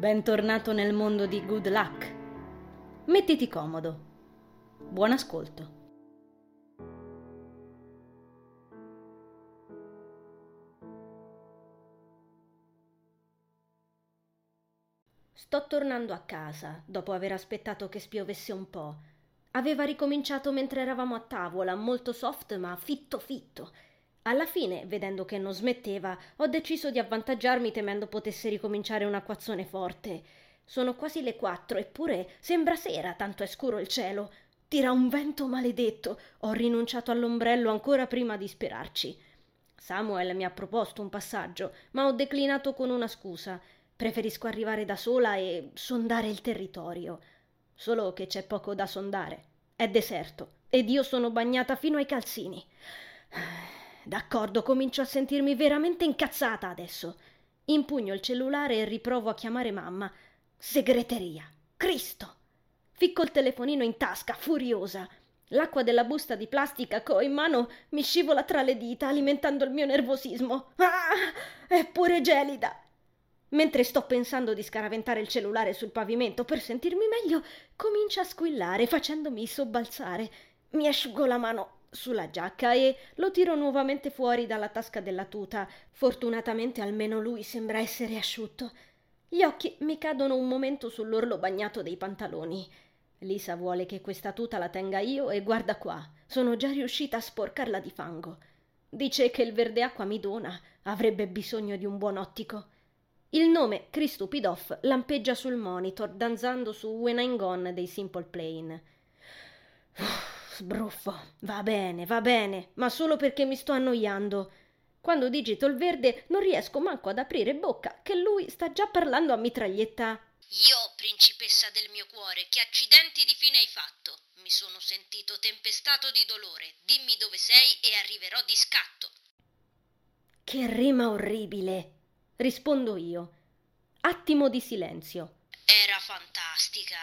Bentornato nel mondo di Good Luck. Mettiti comodo. Buon ascolto. Sto tornando a casa, dopo aver aspettato che spiovesse un po'. Aveva ricominciato mentre eravamo a tavola, molto soft ma fitto fitto. Alla fine, vedendo che non smetteva, ho deciso di avvantaggiarmi temendo potesse ricominciare un acquazzone forte. Sono quasi le quattro, eppure sembra sera, tanto è scuro il cielo. Tira un vento maledetto. Ho rinunciato all'ombrello ancora prima di sperarci. Samuel mi ha proposto un passaggio, ma ho declinato con una scusa. Preferisco arrivare da sola e sondare il territorio. Solo che c'è poco da sondare. È deserto ed io sono bagnata fino ai calzini. D'accordo, comincio a sentirmi veramente incazzata adesso. Impugno il cellulare e riprovo a chiamare mamma. Segreteria. Cristo. Ficco il telefonino in tasca, furiosa. L'acqua della busta di plastica che ho in mano mi scivola tra le dita, alimentando il mio nervosismo. Ah! È pure gelida. Mentre sto pensando di scaraventare il cellulare sul pavimento per sentirmi meglio, comincia a squillare facendomi sobbalzare. Mi asciugo la mano sulla giacca e lo tiro nuovamente fuori dalla tasca della tuta. Fortunatamente almeno lui sembra essere asciutto. Gli occhi mi cadono un momento sull'orlo bagnato dei pantaloni. Lisa vuole che questa tuta la tenga io e guarda qua, sono già riuscita a sporcarla di fango. Dice che il verde acqua mi dona, avrebbe bisogno di un buon ottico. Il nome Christupidoff lampeggia sul monitor, danzando su When I'm Gone dei Simple Plane. Sbruffo. Va bene, va bene, ma solo perché mi sto annoiando. Quando digito il verde non riesco manco ad aprire bocca, che lui sta già parlando a mitraglietta. Io, principessa del mio cuore, che accidenti di fine hai fatto? Mi sono sentito tempestato di dolore. Dimmi dove sei e arriverò di scatto. Che rima orribile rispondo io. Attimo di silenzio. Era fantastica.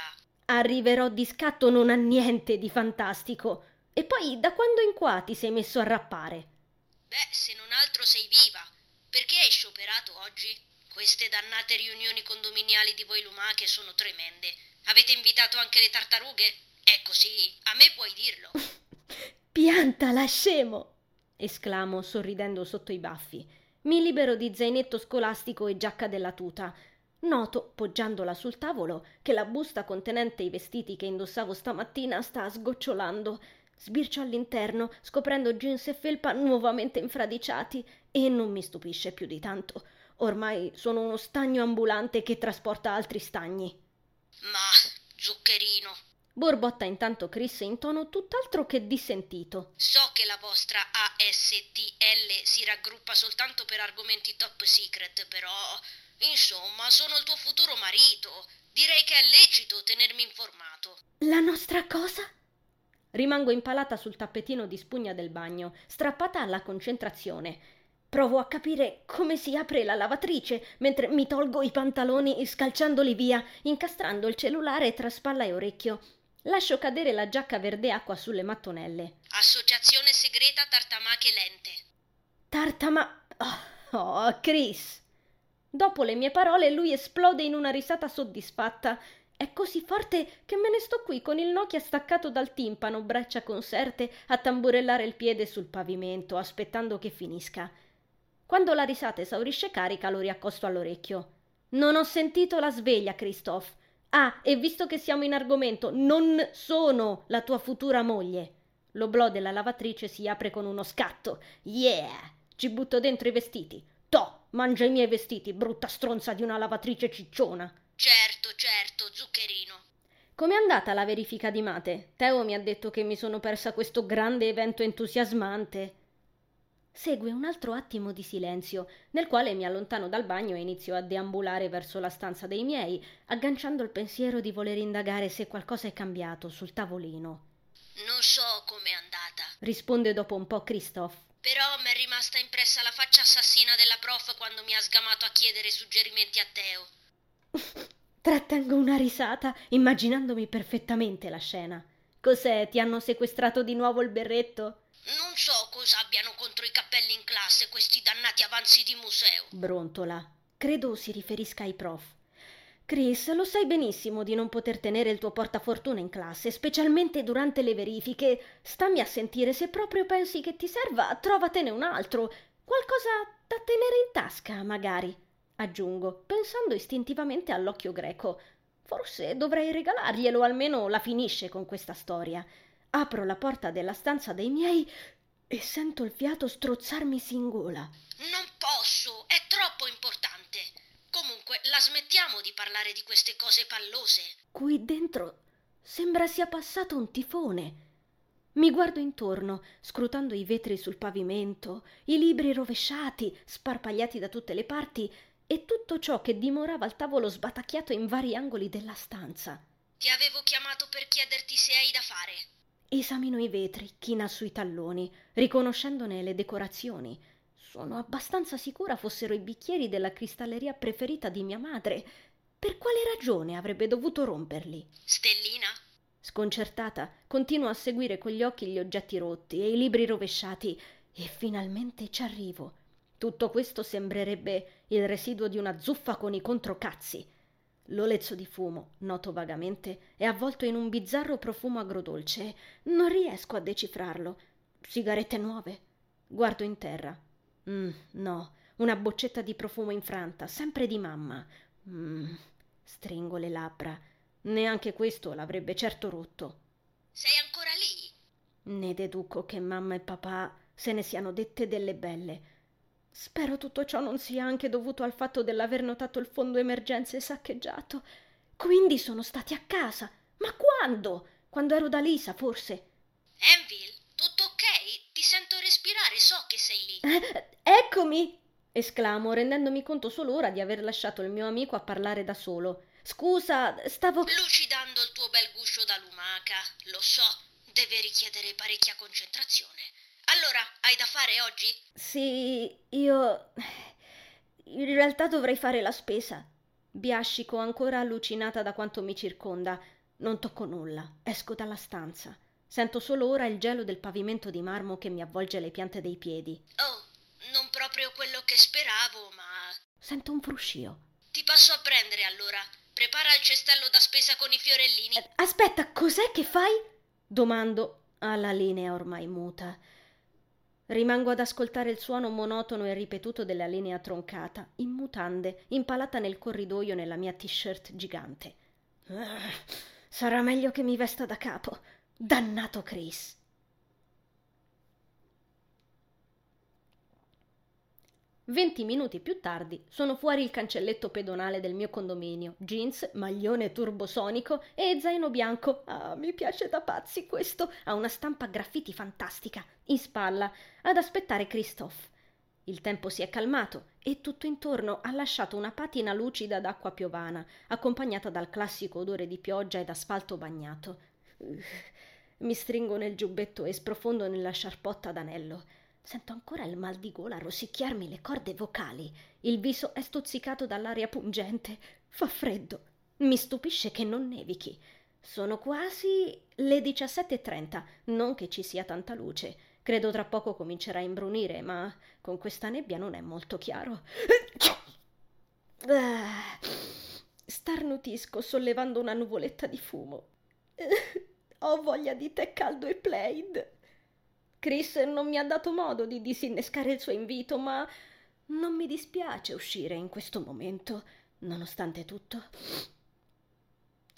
Arriverò di scatto non ha niente di fantastico. E poi da quando in qua ti sei messo a rappare? Beh, se non altro sei viva. Perché hai scioperato oggi? Queste dannate riunioni condominiali di voi lumache sono tremende. Avete invitato anche le tartarughe? È così, a me puoi dirlo. Piantala, scemo! esclamo sorridendo sotto i baffi. Mi libero di zainetto scolastico e giacca della tuta. Noto, poggiandola sul tavolo, che la busta contenente i vestiti che indossavo stamattina sta sgocciolando. Sbircio all'interno, scoprendo jeans e felpa nuovamente infradiciati, e non mi stupisce più di tanto. Ormai sono uno stagno ambulante che trasporta altri stagni. Ma, zuccherino, borbotta intanto Chris in tono tutt'altro che dissentito. So che la vostra ASTL si raggruppa soltanto per argomenti top secret, però insomma, sono il tuo futuro marito. Direi che è lecito tenermi informato. La nostra cosa? Rimango impalata sul tappetino di spugna del bagno, strappata alla concentrazione. Provo a capire come si apre la lavatrice mentre mi tolgo i pantaloni scalciandoli via, incastrando il cellulare tra spalla e orecchio. Lascio cadere la giacca verde acqua sulle mattonelle. Associazione segreta Tartamache Lente. Tartama... Oh, oh, Chris! Dopo le mie parole lui esplode in una risata soddisfatta. È così forte che me ne sto qui con il Nokia staccato dal timpano, braccia conserte, a tamburellare il piede sul pavimento, aspettando che finisca. Quando la risata esaurisce carica lo riaccosto all'orecchio. Non ho sentito la sveglia, Christophe. Ah, e visto che siamo in argomento, non sono la tua futura moglie. L'oblò della lavatrice si apre con uno scatto. Yeah! Ci butto dentro i vestiti. Mangia i miei vestiti, brutta stronza di una lavatrice cicciona. Certo, certo, zuccherino. Com'è andata la verifica di mate? Teo mi ha detto che mi sono persa questo grande evento entusiasmante. Segue un altro attimo di silenzio, nel quale mi allontano dal bagno e inizio a deambulare verso la stanza dei miei, agganciando il pensiero di voler indagare se qualcosa è cambiato sul tavolino. Non so com'è andata, risponde dopo un po' Christoph. Però mi è rimasta impressa la faccia assassina della prof quando mi ha sgamato a chiedere suggerimenti a Teo. Trattengo una risata, immaginandomi perfettamente la scena. Cos'è? Ti hanno sequestrato di nuovo il berretto? Non so cosa abbiano contro i cappelli in classe questi dannati avanzi di museo. Brontola. Credo si riferisca ai prof. Chris, lo sai benissimo di non poter tenere il tuo portafortuna in classe, specialmente durante le verifiche. Stammi a sentire, se proprio pensi che ti serva, trovatene un altro. Qualcosa da tenere in tasca, magari. Aggiungo, pensando istintivamente all'occhio greco. Forse dovrei regalarglielo, almeno la finisce con questa storia. Apro la porta della stanza dei miei e sento il fiato strozzarmisi in gola. Non posso, è troppo importante. Comunque, la smettiamo di parlare di queste cose pallose. Qui dentro sembra sia passato un tifone. Mi guardo intorno, scrutando i vetri sul pavimento, i libri rovesciati, sparpagliati da tutte le parti, e tutto ciò che dimorava al tavolo sbatacchiato in vari angoli della stanza. Ti avevo chiamato per chiederti se hai da fare. Esamino i vetri, china sui talloni, riconoscendone le decorazioni. Sono abbastanza sicura fossero i bicchieri della cristalleria preferita di mia madre. Per quale ragione avrebbe dovuto romperli? Stellina? Sconcertata, continuo a seguire con gli occhi gli oggetti rotti e i libri rovesciati e finalmente ci arrivo. Tutto questo sembrerebbe il residuo di una zuffa con i controcazzi. L'olezzo di fumo, noto vagamente, è avvolto in un bizzarro profumo agrodolce. Non riesco a decifrarlo. Sigarette nuove? Guardo in terra. Mm, no, una boccetta di profumo infranta, sempre di mamma. Mm, stringo le labbra. Neanche questo l'avrebbe certo rotto. Sei ancora lì? Ne deduco che mamma e papà se ne siano dette delle belle Spero tutto ciò non sia anche dovuto al fatto dell'aver notato il fondo emergenze saccheggiato. Quindi sono stati a casa. Ma quando? Quando ero da Lisa, forse. Envil, tutto ok? Ti sento respirare, so che sei lì. Eccomi! esclamo, rendendomi conto solo ora di aver lasciato il mio amico a parlare da solo. Scusa, stavo. Lucidando il tuo bel guscio da lumaca. Lo so, deve richiedere parecchia concentrazione. Allora, hai da fare oggi? Sì, io... In realtà dovrei fare la spesa. Biascico ancora allucinata da quanto mi circonda. Non tocco nulla. Esco dalla stanza. Sento solo ora il gelo del pavimento di marmo che mi avvolge le piante dei piedi. Oh, non proprio quello che speravo, ma... Sento un fruscio. Ti passo a prendere allora. Prepara il cestello da spesa con i fiorellini. Eh, aspetta, cos'è che fai? Domando alla linea ormai muta. Rimango ad ascoltare il suono monotono e ripetuto della linea troncata, in mutande, impalata nel corridoio nella mia t-shirt gigante. Ah, sarà meglio che mi vesta da capo. Dannato Chris. Venti minuti più tardi sono fuori il cancelletto pedonale del mio condominio, jeans, maglione turbosonico e zaino bianco. Ah, mi piace da pazzi questo. Ha una stampa a graffiti fantastica, in spalla, ad aspettare Christophe. Il tempo si è calmato e tutto intorno ha lasciato una patina lucida d'acqua piovana, accompagnata dal classico odore di pioggia ed asfalto bagnato. Mi stringo nel giubbetto e sprofondo nella sciarpotta d'anello. Sento ancora il mal di gola rosicchiarmi le corde vocali. Il viso è stuzzicato dall'aria pungente. Fa freddo. Mi stupisce che non nevichi. Sono quasi le 17.30, non che ci sia tanta luce. Credo tra poco comincerà a imbrunire, ma con questa nebbia non è molto chiaro. Ah, starnutisco sollevando una nuvoletta di fumo. Ho voglia di tè caldo e plaid. Chris non mi ha dato modo di disinnescare il suo invito, ma non mi dispiace uscire in questo momento, nonostante tutto.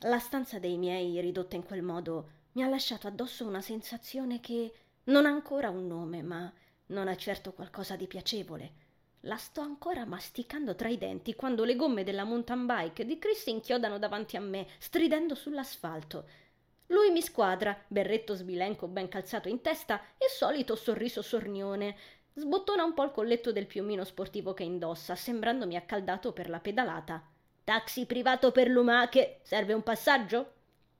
La stanza dei miei, ridotta in quel modo, mi ha lasciato addosso una sensazione che non ha ancora un nome, ma non è certo qualcosa di piacevole. La sto ancora masticando tra i denti quando le gomme della mountain bike di Chris inchiodano davanti a me, stridendo sull'asfalto. Lui mi squadra, berretto sbilenco ben calzato in testa e solito sorriso sornione. Sbottona un po' il colletto del piumino sportivo che indossa, sembrandomi accaldato per la pedalata. Taxi privato per lumache, serve un passaggio?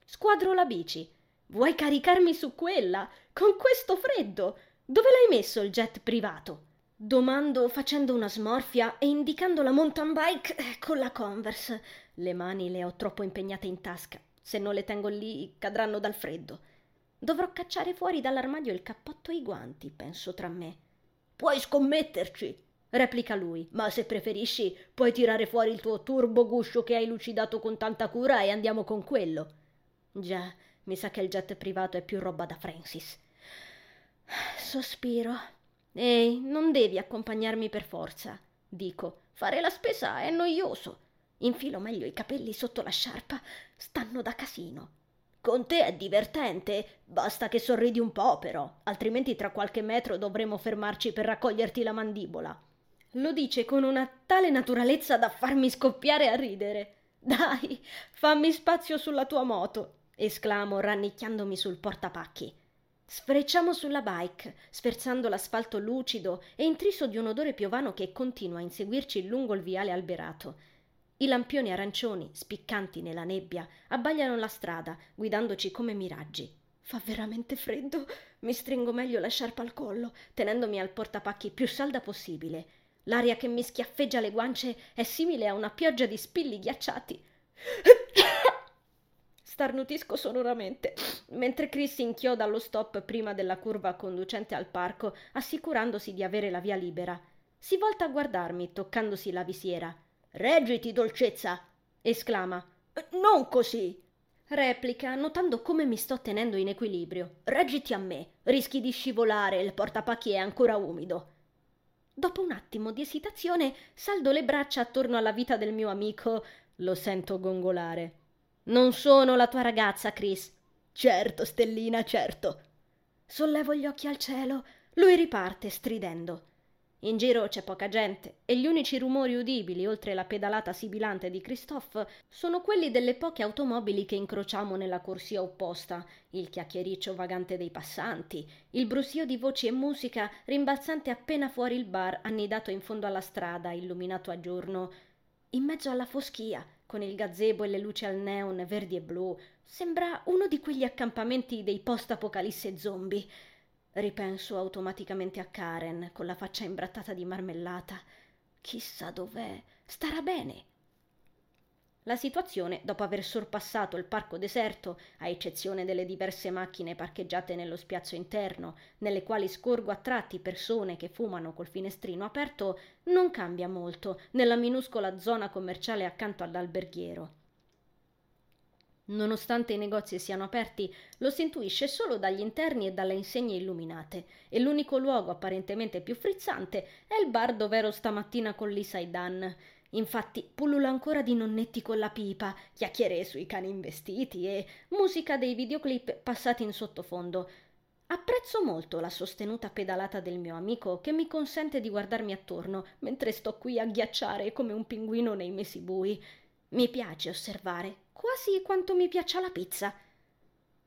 Squadro la bici. Vuoi caricarmi su quella? Con questo freddo? Dove l'hai messo il jet privato? Domando facendo una smorfia e indicando la mountain bike eh, con la Converse. Le mani le ho troppo impegnate in tasca. Se non le tengo lì, cadranno dal freddo. Dovrò cacciare fuori dall'armadio il cappotto e i guanti, penso tra me. Puoi scommetterci, replica lui. Ma se preferisci, puoi tirare fuori il tuo turbo guscio che hai lucidato con tanta cura e andiamo con quello. Già, mi sa che il jet privato è più roba da Francis. Sospiro. Ehi, non devi accompagnarmi per forza. Dico, fare la spesa è noioso. Infilo meglio i capelli sotto la sciarpa. Stanno da casino. Con te è divertente, basta che sorridi un po', però, altrimenti tra qualche metro dovremo fermarci per raccoglierti la mandibola. Lo dice con una tale naturalezza da farmi scoppiare a ridere. Dai, fammi spazio sulla tua moto, esclamo rannicchiandomi sul portapacchi. Sfrecciamo sulla bike, sferzando l'asfalto lucido e intriso di un odore piovano che continua a inseguirci lungo il viale alberato. I lampioni arancioni, spiccanti nella nebbia, abbagliano la strada, guidandoci come miraggi. Fa veramente freddo. Mi stringo meglio la sciarpa al collo, tenendomi al portapacchi più salda possibile. L'aria che mi schiaffeggia le guance è simile a una pioggia di spilli ghiacciati. Starnutisco sonoramente, mentre Chris inchioda allo stop prima della curva conducente al parco, assicurandosi di avere la via libera. Si volta a guardarmi, toccandosi la visiera. Reggiti, dolcezza! esclama. Non così! replica, notando come mi sto tenendo in equilibrio. Reggiti a me, rischi di scivolare, il portapacchi è ancora umido. Dopo un attimo di esitazione, saldo le braccia attorno alla vita del mio amico. Lo sento gongolare. Non sono la tua ragazza, Chris. Certo, Stellina, certo. Sollevo gli occhi al cielo. Lui riparte, stridendo. In giro c'è poca gente e gli unici rumori udibili, oltre la pedalata sibilante di Christophe, sono quelli delle poche automobili che incrociamo nella corsia opposta, il chiacchiericcio vagante dei passanti, il brusio di voci e musica rimbalzante appena fuori il bar annidato in fondo alla strada, illuminato a giorno. In mezzo alla foschia, con il gazebo e le luci al neon verdi e blu, sembra uno di quegli accampamenti dei post-apocalisse zombie. Ripenso automaticamente a Karen con la faccia imbrattata di marmellata. Chissà dov'è. Starà bene. La situazione, dopo aver sorpassato il parco deserto, a eccezione delle diverse macchine parcheggiate nello spiazzo interno, nelle quali scorgo a tratti persone che fumano col finestrino aperto, non cambia molto nella minuscola zona commerciale accanto all'alberghiero. Nonostante i negozi siano aperti, lo si intuisce solo dagli interni e dalle insegne illuminate, e l'unico luogo apparentemente più frizzante è il bar dove ero stamattina con Lisa e Dan. Infatti pullula ancora di nonnetti con la pipa, chiacchiere sui cani investiti e musica dei videoclip passati in sottofondo. Apprezzo molto la sostenuta pedalata del mio amico che mi consente di guardarmi attorno mentre sto qui a ghiacciare come un pinguino nei mesi bui. Mi piace osservare, quasi quanto mi piaccia la pizza.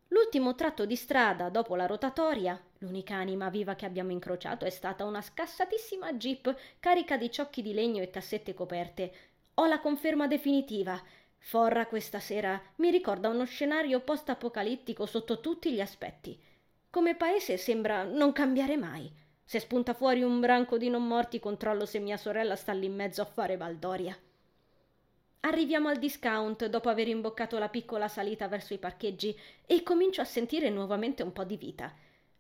L'ultimo tratto di strada dopo la rotatoria, l'unica anima viva che abbiamo incrociato è stata una scassatissima jeep carica di ciocchi di legno e cassette coperte. Ho la conferma definitiva. Forra questa sera mi ricorda uno scenario post-apocalittico sotto tutti gli aspetti. Come paese sembra non cambiare mai. Se spunta fuori un branco di non morti, controllo se mia sorella sta lì in mezzo a fare baldoria. Arriviamo al discount dopo aver imboccato la piccola salita verso i parcheggi e comincio a sentire nuovamente un po' di vita.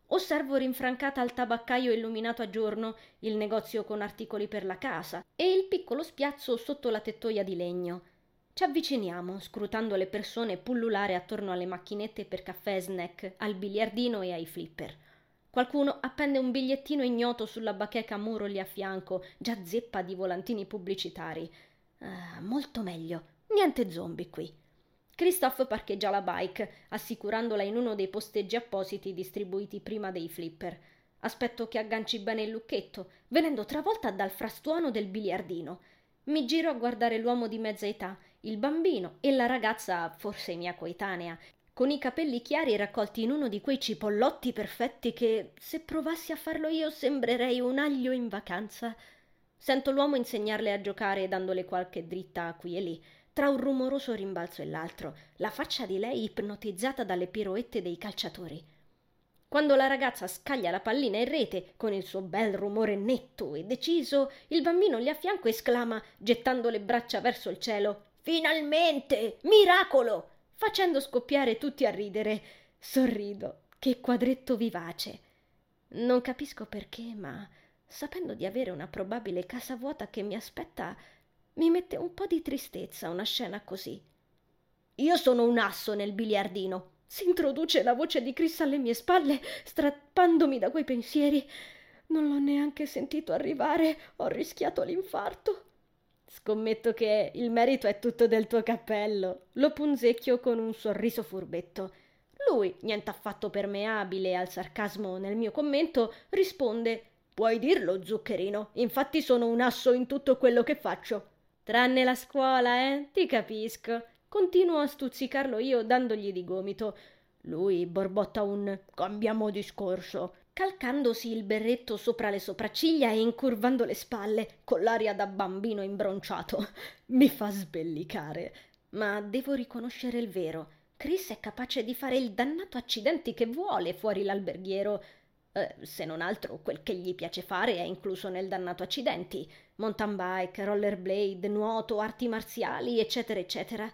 Osservo rinfrancata al tabaccaio illuminato a giorno, il negozio con articoli per la casa e il piccolo spiazzo sotto la tettoia di legno. Ci avviciniamo, scrutando le persone pullulare attorno alle macchinette per caffè e snack, al biliardino e ai flipper. Qualcuno appende un bigliettino ignoto sulla bacheca muro lì a fianco, già zeppa di volantini pubblicitari. Ah, molto meglio. Niente zombie qui. Christophe parcheggia la bike, assicurandola in uno dei posteggi appositi distribuiti prima dei flipper. Aspetto che agganci bene il lucchetto, venendo travolta dal frastuono del biliardino. Mi giro a guardare l'uomo di mezza età, il bambino e la ragazza, forse mia coetanea, con i capelli chiari raccolti in uno di quei cipollotti perfetti che, se provassi a farlo io, sembrerei un aglio in vacanza. Sento l'uomo insegnarle a giocare dandole qualche dritta qui e lì, tra un rumoroso rimbalzo e l'altro, la faccia di lei ipnotizzata dalle piroette dei calciatori. Quando la ragazza scaglia la pallina in rete con il suo bel rumore netto e deciso, il bambino gli a fianco esclama, gettando le braccia verso il cielo: Finalmente! Miracolo! facendo scoppiare tutti a ridere. Sorrido. Che quadretto vivace. Non capisco perché, ma sapendo di avere una probabile casa vuota che mi aspetta, mi mette un po' di tristezza una scena così. Io sono un asso nel biliardino. Si introduce la voce di Chris alle mie spalle, strappandomi da quei pensieri. Non l'ho neanche sentito arrivare, ho rischiato l'infarto. Scommetto che il merito è tutto del tuo cappello. Lo punzecchio con un sorriso furbetto. Lui, niente affatto permeabile al sarcasmo nel mio commento, risponde Puoi dirlo, zuccherino. Infatti sono un asso in tutto quello che faccio. Tranne la scuola, eh? Ti capisco. Continuo a stuzzicarlo io dandogli di gomito. Lui borbotta un cambiamo discorso, calcandosi il berretto sopra le sopracciglia e incurvando le spalle, con l'aria da bambino imbronciato. Mi fa sbellicare. Ma devo riconoscere il vero. Chris è capace di fare il dannato accidenti che vuole fuori l'alberghiero. Eh, se non altro, quel che gli piace fare è incluso nel dannato accidenti. Mountain bike, rollerblade, nuoto, arti marziali, eccetera, eccetera.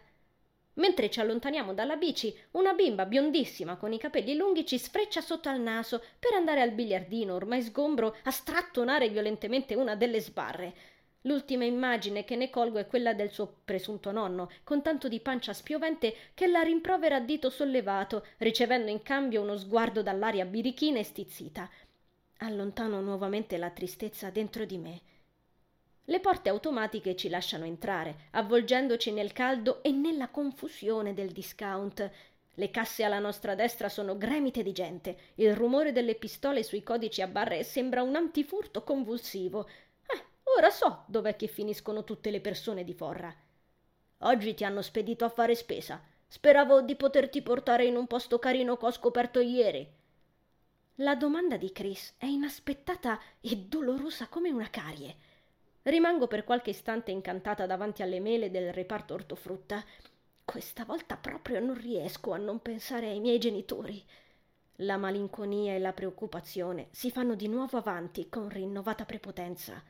Mentre ci allontaniamo dalla bici, una bimba biondissima con i capelli lunghi ci sfreccia sotto al naso per andare al biliardino ormai sgombro a strattonare violentemente una delle sbarre. L'ultima immagine che ne colgo è quella del suo presunto nonno, con tanto di pancia spiovente che la rimprovera a dito sollevato, ricevendo in cambio uno sguardo dall'aria birichina e stizzita. Allontano nuovamente la tristezza dentro di me. Le porte automatiche ci lasciano entrare, avvolgendoci nel caldo e nella confusione del discount. Le casse alla nostra destra sono gremite di gente. Il rumore delle pistole sui codici a barre sembra un antifurto convulsivo. Ora so dov'è che finiscono tutte le persone di Forra. Oggi ti hanno spedito a fare spesa. Speravo di poterti portare in un posto carino che ho scoperto ieri. La domanda di Chris è inaspettata e dolorosa come una carie. Rimango per qualche istante incantata davanti alle mele del reparto ortofrutta. Questa volta proprio non riesco a non pensare ai miei genitori. La malinconia e la preoccupazione si fanno di nuovo avanti con rinnovata prepotenza.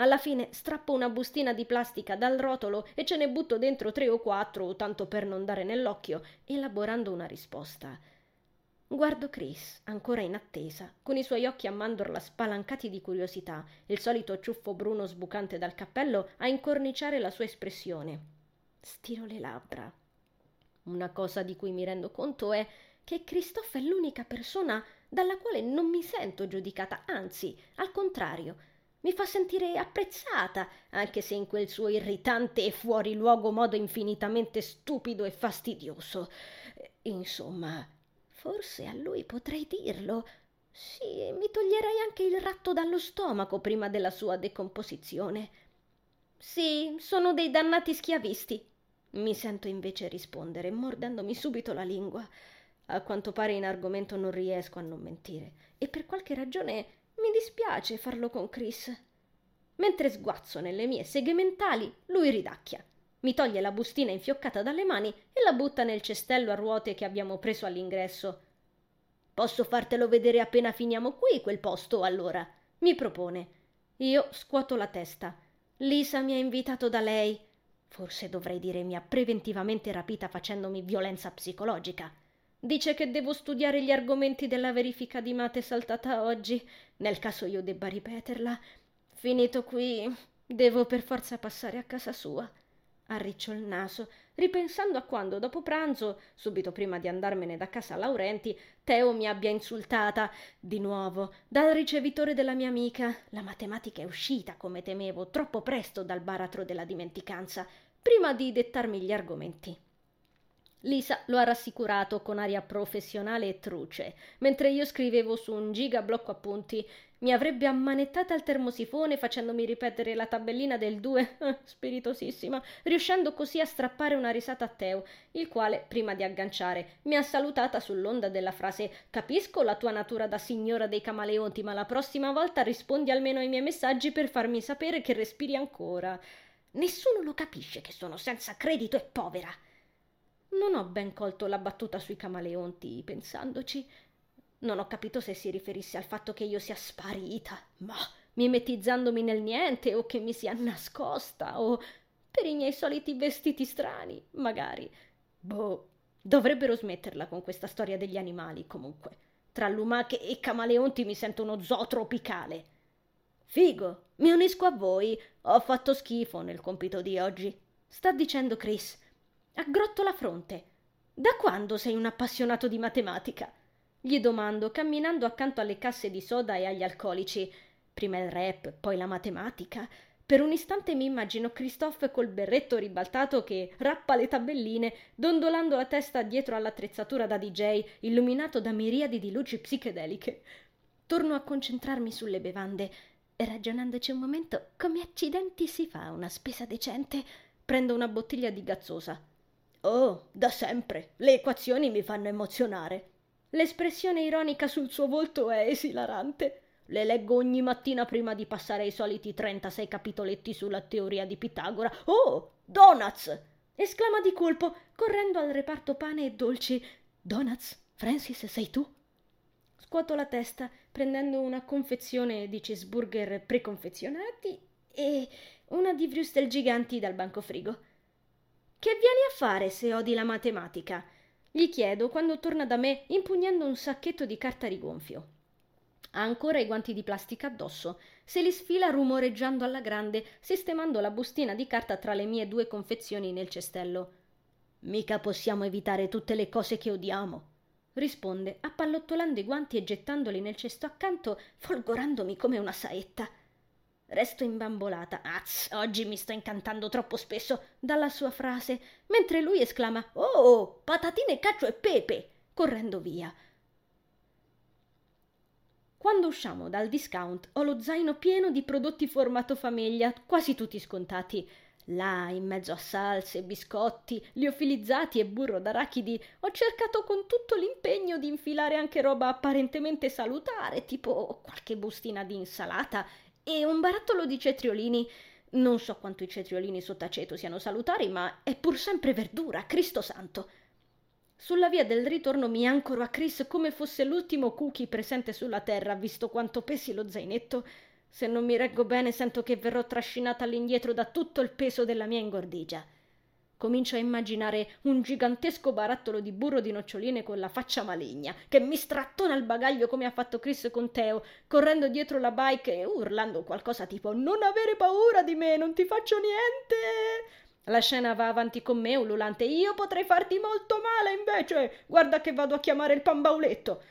Alla fine strappo una bustina di plastica dal rotolo e ce ne butto dentro tre o quattro, tanto per non dare nell'occhio, elaborando una risposta. Guardo Chris, ancora in attesa, con i suoi occhi a mandorla spalancati di curiosità, il solito ciuffo bruno sbucante dal cappello a incorniciare la sua espressione. Stiro le labbra. Una cosa di cui mi rendo conto è che Christophe è l'unica persona dalla quale non mi sento giudicata, anzi, al contrario, mi fa sentire apprezzata, anche se in quel suo irritante e fuori luogo modo infinitamente stupido e fastidioso. Insomma, Forse a lui potrei dirlo. Sì, mi toglierei anche il ratto dallo stomaco prima della sua decomposizione. Sì, sono dei dannati schiavisti. Mi sento invece rispondere, mordendomi subito la lingua. A quanto pare in argomento non riesco a non mentire, e per qualche ragione mi dispiace farlo con Chris. Mentre sguazzo nelle mie seghe mentali, lui ridacchia. Mi toglie la bustina infioccata dalle mani e la butta nel cestello a ruote che abbiamo preso all'ingresso. Posso fartelo vedere appena finiamo qui quel posto, allora? mi propone. Io scuoto la testa. Lisa mi ha invitato da lei. Forse dovrei dire mi ha preventivamente rapita facendomi violenza psicologica. Dice che devo studiare gli argomenti della verifica di mate saltata oggi, nel caso io debba ripeterla. Finito qui, devo per forza passare a casa sua arricciò il naso, ripensando a quando dopo pranzo, subito prima di andarmene da casa Laurenti, Teo mi abbia insultata di nuovo dal ricevitore della mia amica. La matematica è uscita, come temevo, troppo presto dal baratro della dimenticanza, prima di dettarmi gli argomenti. Lisa lo ha rassicurato con aria professionale e truce, mentre io scrivevo su un giga blocco appunti mi avrebbe ammanettata al termosifone facendomi ripetere la tabellina del 2, eh, spiritosissima, riuscendo così a strappare una risata a Teo, il quale, prima di agganciare, mi ha salutata sull'onda della frase Capisco la tua natura da signora dei camaleonti, ma la prossima volta rispondi almeno ai miei messaggi per farmi sapere che respiri ancora. Nessuno lo capisce che sono senza credito e povera. Non ho ben colto la battuta sui camaleonti, pensandoci. Non ho capito se si riferisse al fatto che io sia sparita, ma mimetizzandomi nel niente o che mi sia nascosta o per i miei soliti vestiti strani, magari. Boh, dovrebbero smetterla con questa storia degli animali, comunque. Tra lumache e camaleonti mi sento uno zoo tropicale. Figo, mi unisco a voi. Ho fatto schifo nel compito di oggi. Sta dicendo Chris. Aggrotto la fronte. Da quando sei un appassionato di matematica? Gli domando, camminando accanto alle casse di soda e agli alcolici. Prima il rap, poi la matematica. Per un istante mi immagino Christophe col berretto ribaltato che rappa le tabelline, dondolando la testa dietro all'attrezzatura da DJ, illuminato da miriadi di luci psichedeliche. Torno a concentrarmi sulle bevande e ragionandoci un momento come accidenti si fa una spesa decente, prendo una bottiglia di gazzosa. Oh, da sempre. Le equazioni mi fanno emozionare. L'espressione ironica sul suo volto è esilarante. Le leggo ogni mattina prima di passare ai soliti 36 capitoletti sulla teoria di Pitagora. Oh, donuts! esclama di colpo, correndo al reparto pane e dolci. Donuts? Francis, sei tu? Scuoto la testa, prendendo una confezione di cheeseburger preconfezionati e una di Brustel giganti dal banco frigo. Che vieni a fare se odi la matematica? Gli chiedo quando torna da me impugnando un sacchetto di carta rigonfio. Ha ancora i guanti di plastica addosso, se li sfila rumoreggiando alla grande, sistemando la bustina di carta tra le mie due confezioni nel cestello. Mica possiamo evitare tutte le cose che odiamo, risponde, appallottolando i guanti e gettandoli nel cesto accanto, folgorandomi come una saetta. Resto imbambolata. Az, oggi mi sto incantando troppo spesso dalla sua frase, mentre lui esclama Oh, patatine, cacio e pepe, correndo via. Quando usciamo dal discount ho lo zaino pieno di prodotti formato famiglia, quasi tutti scontati. Là, in mezzo a salse, biscotti, liofilizzati e burro d'arachidi, ho cercato con tutto l'impegno di infilare anche roba apparentemente salutare, tipo qualche bustina di insalata e un barattolo di cetriolini. Non so quanto i cetriolini sott'aceto siano salutari, ma è pur sempre verdura, Cristo santo. Sulla via del ritorno mi ancoro a Chris come fosse l'ultimo cookie presente sulla terra, visto quanto pesi lo zainetto. Se non mi reggo bene, sento che verrò trascinata all'indietro da tutto il peso della mia ingordigia. Comincio a immaginare un gigantesco barattolo di burro di noccioline con la faccia maligna, che mi strattona il bagaglio come ha fatto Chris con Teo, correndo dietro la bike e urlando qualcosa tipo Non avere paura di me, non ti faccio niente. La scena va avanti con me, ululante. Io potrei farti molto male, invece. Guarda che vado a chiamare il pambauletto.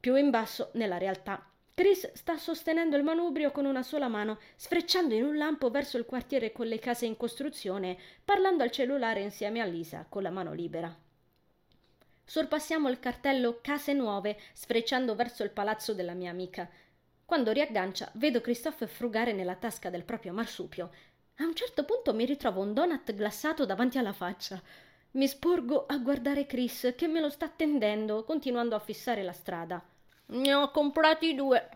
Più in basso, nella realtà, Chris sta sostenendo il manubrio con una sola mano, sfrecciando in un lampo verso il quartiere con le case in costruzione, parlando al cellulare insieme a Lisa, con la mano libera. Sorpassiamo il cartello Case Nuove, sfrecciando verso il palazzo della mia amica. Quando riaggancia, vedo Christophe frugare nella tasca del proprio marsupio. A un certo punto mi ritrovo un donut glassato davanti alla faccia. Mi sporgo a guardare Chris, che me lo sta attendendo, continuando a fissare la strada. Ne ho comprati due.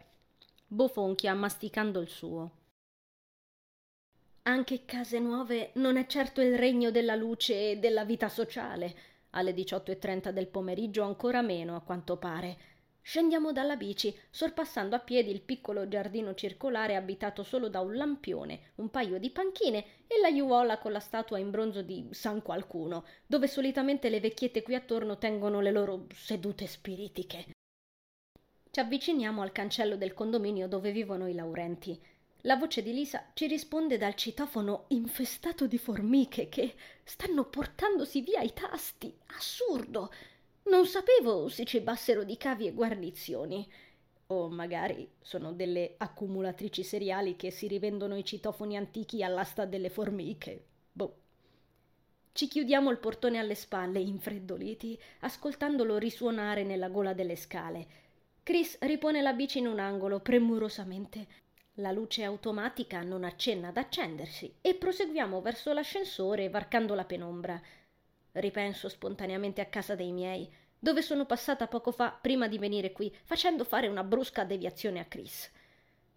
Bofonchia masticando il suo. Anche Case Nuove non è certo il regno della luce e della vita sociale. Alle 18.30 del pomeriggio ancora meno, a quanto pare. Scendiamo dalla bici, sorpassando a piedi il piccolo giardino circolare abitato solo da un lampione, un paio di panchine e la aiuola con la statua in bronzo di San Qualcuno, dove solitamente le vecchiette qui attorno tengono le loro sedute spiritiche. Ci avviciniamo al cancello del condominio dove vivono i Laurenti. La voce di Lisa ci risponde dal citofono infestato di formiche che stanno portandosi via i tasti. Assurdo! Non sapevo si cibassero di cavi e guarnizioni. O magari sono delle accumulatrici seriali che si rivendono i citofoni antichi all'asta delle formiche. Boh. Ci chiudiamo il portone alle spalle, infreddoliti, ascoltandolo risuonare nella gola delle scale. Chris ripone la bici in un angolo premurosamente. La luce automatica non accenna ad accendersi e proseguiamo verso l'ascensore varcando la penombra. Ripenso spontaneamente a casa dei miei, dove sono passata poco fa prima di venire qui, facendo fare una brusca deviazione a Chris.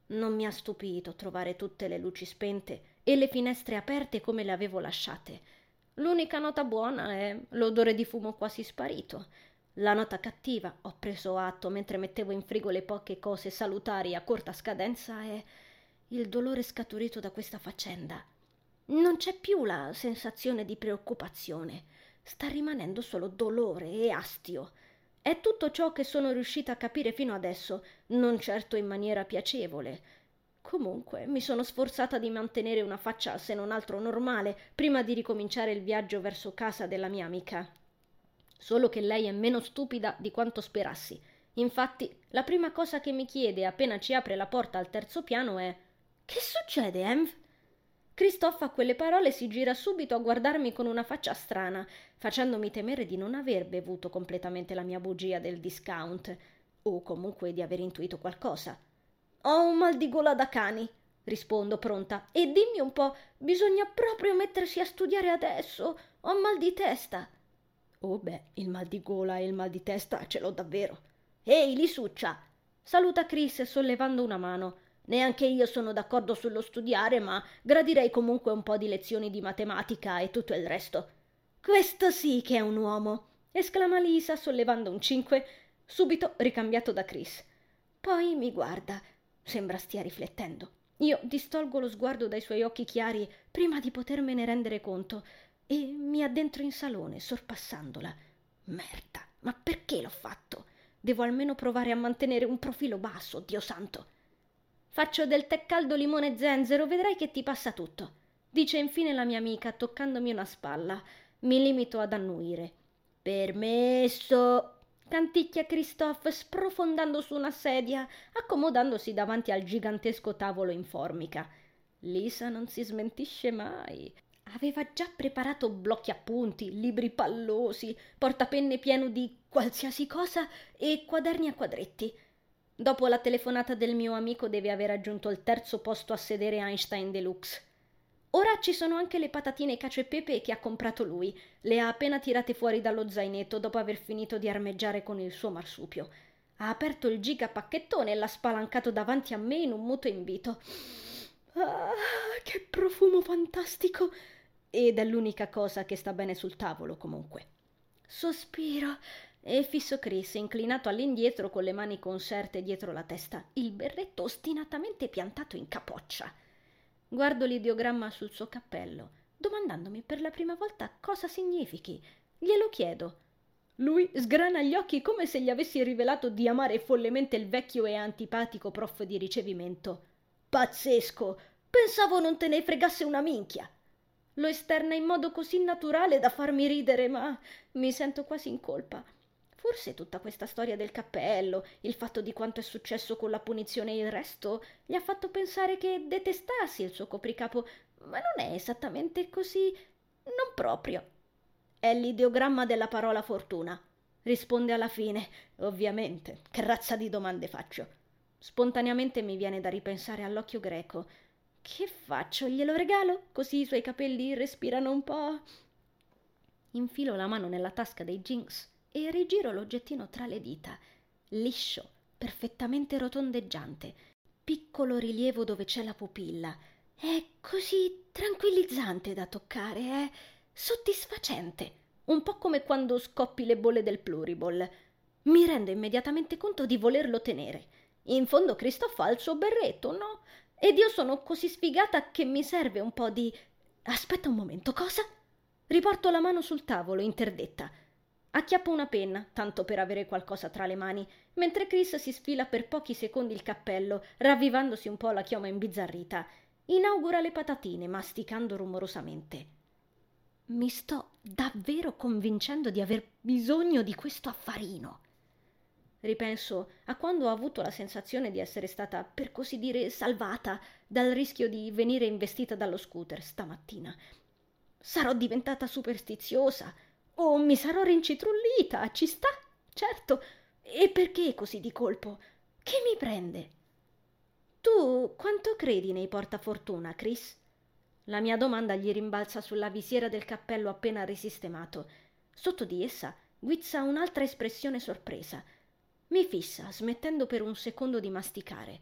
Non mi ha stupito trovare tutte le luci spente e le finestre aperte come le avevo lasciate. L'unica nota buona è l'odore di fumo quasi sparito. La nota cattiva, ho preso atto mentre mettevo in frigo le poche cose salutari a corta scadenza, è il dolore scaturito da questa faccenda. Non c'è più la sensazione di preoccupazione, sta rimanendo solo dolore e astio. È tutto ciò che sono riuscita a capire fino adesso, non certo in maniera piacevole. Comunque, mi sono sforzata di mantenere una faccia se non altro normale prima di ricominciare il viaggio verso casa della mia amica. Solo che lei è meno stupida di quanto sperassi. Infatti, la prima cosa che mi chiede appena ci apre la porta al terzo piano è Che succede, Env? Christophe a quelle parole si gira subito a guardarmi con una faccia strana, facendomi temere di non aver bevuto completamente la mia bugia del discount, o comunque di aver intuito qualcosa. Ho un mal di gola da cani, rispondo pronta, e dimmi un po', bisogna proprio mettersi a studiare adesso. Ho mal di testa. Oh beh, il mal di gola e il mal di testa ce l'ho davvero. Ehi, Lisuccia! Saluta Chris sollevando una mano. Neanche io sono d'accordo sullo studiare, ma gradirei comunque un po' di lezioni di matematica e tutto il resto. Questo sì che è un uomo! esclama Lisa sollevando un cinque, subito ricambiato da Chris. Poi mi guarda. Sembra stia riflettendo. Io distolgo lo sguardo dai suoi occhi chiari prima di potermene rendere conto e mi addentro in salone, sorpassandola. Merda, ma perché l'ho fatto? Devo almeno provare a mantenere un profilo basso, Dio santo. Faccio del tè caldo limone zenzero, vedrai che ti passa tutto. Dice infine la mia amica, toccandomi una spalla. Mi limito ad annuire. Permesso. Canticchia Christophe sprofondando su una sedia, accomodandosi davanti al gigantesco tavolo in formica. Lisa non si smentisce mai. Aveva già preparato blocchi appunti, libri pallosi, portapenne pieno di qualsiasi cosa e quaderni a quadretti. Dopo la telefonata del mio amico deve aver aggiunto il terzo posto a sedere Einstein Deluxe. Ora ci sono anche le patatine cacio e pepe che ha comprato lui. Le ha appena tirate fuori dallo zainetto dopo aver finito di armeggiare con il suo marsupio. Ha aperto il giga pacchettone e l'ha spalancato davanti a me in un muto invito. Ah, che profumo fantastico! Ed è l'unica cosa che sta bene sul tavolo, comunque. Sospiro e fisso Chris, inclinato all'indietro con le mani conserte dietro la testa, il berretto ostinatamente piantato in capoccia. Guardo l'ideogramma sul suo cappello, domandandomi per la prima volta cosa significhi. Glielo chiedo. Lui sgrana gli occhi come se gli avessi rivelato di amare follemente il vecchio e antipatico prof di ricevimento. Pazzesco! Pensavo non te ne fregasse una minchia. Lo esterna in modo così naturale da farmi ridere, ma mi sento quasi in colpa. Forse tutta questa storia del cappello, il fatto di quanto è successo con la punizione e il resto, gli ha fatto pensare che detestassi il suo copricapo, ma non è esattamente così. Non proprio. È l'ideogramma della parola fortuna. Risponde alla fine. Ovviamente. Che razza di domande faccio? Spontaneamente mi viene da ripensare all'occhio greco. Che faccio? Glielo regalo? Così i suoi capelli respirano un po'. Infilo la mano nella tasca dei jeans e rigiro l'oggettino tra le dita, liscio, perfettamente rotondeggiante, piccolo rilievo dove c'è la pupilla. È così tranquillizzante da toccare, è soddisfacente, un po' come quando scoppi le bolle del pluriball. Mi rendo immediatamente conto di volerlo tenere. In fondo Cristoff ha il suo berretto, no? Ed io sono così sfigata che mi serve un po' di... Aspetta un momento, cosa? Riporto la mano sul tavolo, interdetta. Acchiappo una penna, tanto per avere qualcosa tra le mani, mentre Chris si sfila per pochi secondi il cappello, ravvivandosi un po' la chioma imbizzarrita. Inaugura le patatine, masticando rumorosamente. Mi sto davvero convincendo di aver bisogno di questo affarino. Ripenso a quando ho avuto la sensazione di essere stata, per così dire, salvata dal rischio di venire investita dallo scooter stamattina. Sarò diventata superstiziosa, Oh, mi sarò rincitrullita, ci sta? Certo. E perché così di colpo? Che mi prende? Tu quanto credi nei portafortuna, Chris? La mia domanda gli rimbalza sulla visiera del cappello appena risistemato. Sotto di essa guizza un'altra espressione sorpresa. Mi fissa, smettendo per un secondo di masticare.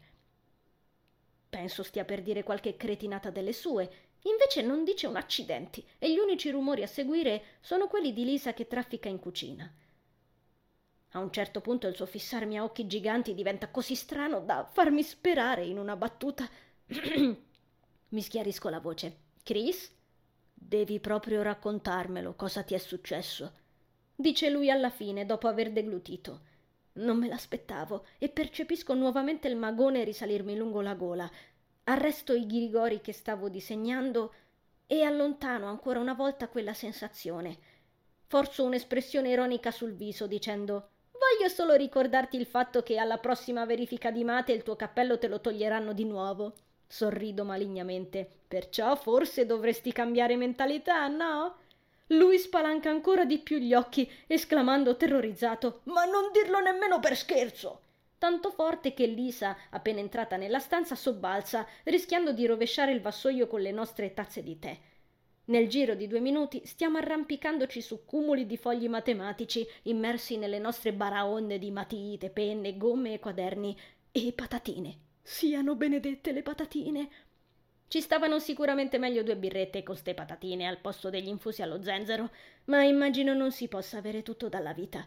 Penso stia per dire qualche cretinata delle sue, Invece non dice un accidenti e gli unici rumori a seguire sono quelli di Lisa che traffica in cucina. A un certo punto il suo fissarmi a occhi giganti diventa così strano da farmi sperare in una battuta. Mi schiarisco la voce. Chris? Devi proprio raccontarmelo cosa ti è successo. Dice lui alla fine, dopo aver deglutito. Non me l'aspettavo e percepisco nuovamente il magone risalirmi lungo la gola. Arresto i ghirigori che stavo disegnando e allontano ancora una volta quella sensazione. Forzo un'espressione ironica sul viso dicendo Voglio solo ricordarti il fatto che alla prossima verifica di mate il tuo cappello te lo toglieranno di nuovo. Sorrido malignamente. Perciò forse dovresti cambiare mentalità, no? Lui spalanca ancora di più gli occhi, esclamando terrorizzato Ma non dirlo nemmeno per scherzo tanto forte che Lisa, appena entrata nella stanza, sobbalza, rischiando di rovesciare il vassoio con le nostre tazze di tè. Nel giro di due minuti stiamo arrampicandoci su cumuli di fogli matematici, immersi nelle nostre baraonde di matite, penne, gomme e quaderni e patatine. Siano benedette le patatine. Ci stavano sicuramente meglio due birrette con ste patatine al posto degli infusi allo zenzero, ma immagino non si possa avere tutto dalla vita.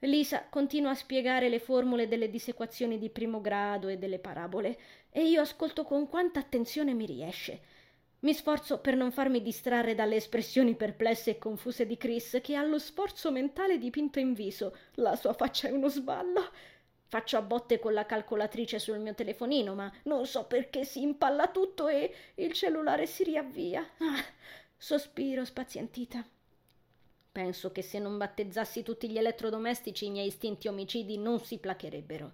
Lisa continua a spiegare le formule delle disequazioni di primo grado e delle parabole, e io ascolto con quanta attenzione mi riesce. Mi sforzo per non farmi distrarre dalle espressioni perplesse e confuse di Chris, che ha lo sforzo mentale dipinto in viso. La sua faccia è uno sballo. Faccio a botte con la calcolatrice sul mio telefonino, ma non so perché si impalla tutto e il cellulare si riavvia. Ah, sospiro spazientita. Penso che se non battezzassi tutti gli elettrodomestici i miei istinti omicidi non si placherebbero.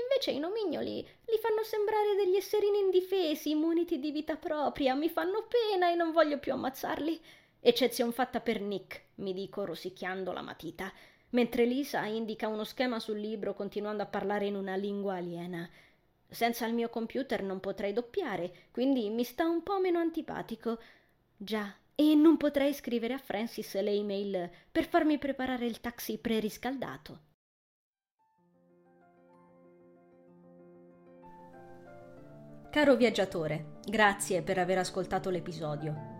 Invece i nomignoli li fanno sembrare degli esserini indifesi, muniti di vita propria, mi fanno pena e non voglio più ammazzarli. Eccezion fatta per Nick, mi dico rosicchiando la matita, mentre Lisa indica uno schema sul libro continuando a parlare in una lingua aliena. Senza il mio computer non potrei doppiare, quindi mi sta un po' meno antipatico. Già, e non potrei scrivere a Francis le email per farmi preparare il taxi preriscaldato. Caro viaggiatore, grazie per aver ascoltato l'episodio.